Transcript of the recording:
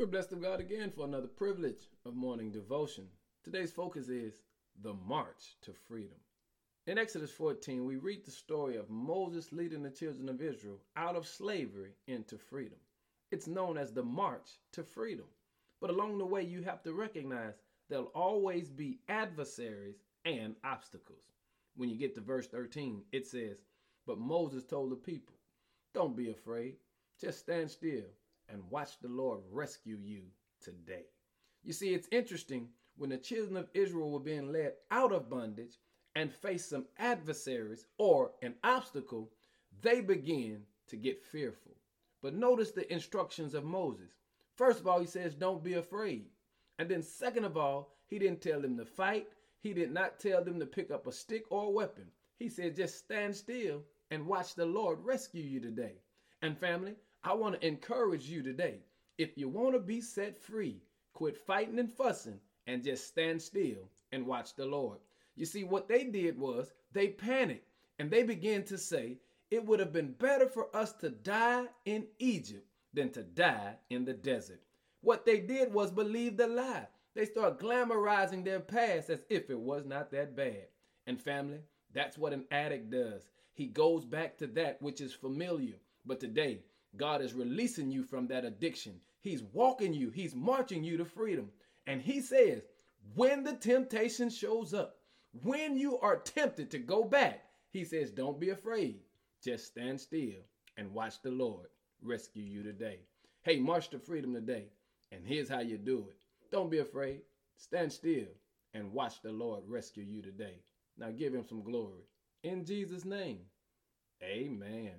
We're blessed of God again for another privilege of morning devotion. Today's focus is the march to freedom. In Exodus 14, we read the story of Moses leading the children of Israel out of slavery into freedom. It's known as the march to freedom. But along the way, you have to recognize there'll always be adversaries and obstacles. When you get to verse 13, it says, But Moses told the people, Don't be afraid, just stand still and watch the Lord rescue you today. You see, it's interesting when the children of Israel were being led out of bondage and faced some adversaries or an obstacle, they began to get fearful. But notice the instructions of Moses. First of all, he says, Don't be afraid. And then, second of all, he didn't tell them to fight. He did not tell them to pick up a stick or a weapon. He said, Just stand still and watch the Lord rescue you today. And, family, I want to encourage you today. If you want to be set free, quit fighting and fussing and just stand still and watch the Lord. You see, what they did was they panicked and they began to say, it would have been better for us to die in Egypt than to die in the desert. What they did was believe the lie. They start glamorizing their past as if it was not that bad. And family, that's what an addict does. He goes back to that which is familiar. But today, God is releasing you from that addiction. He's walking you, He's marching you to freedom. And He says, when the temptation shows up, when you are tempted to go back, He says, don't be afraid. Just stand still and watch the Lord rescue you today. Hey, march to freedom today. And here's how you do it. Don't be afraid. Stand still and watch the Lord rescue you today. Now give him some glory. In Jesus' name, amen.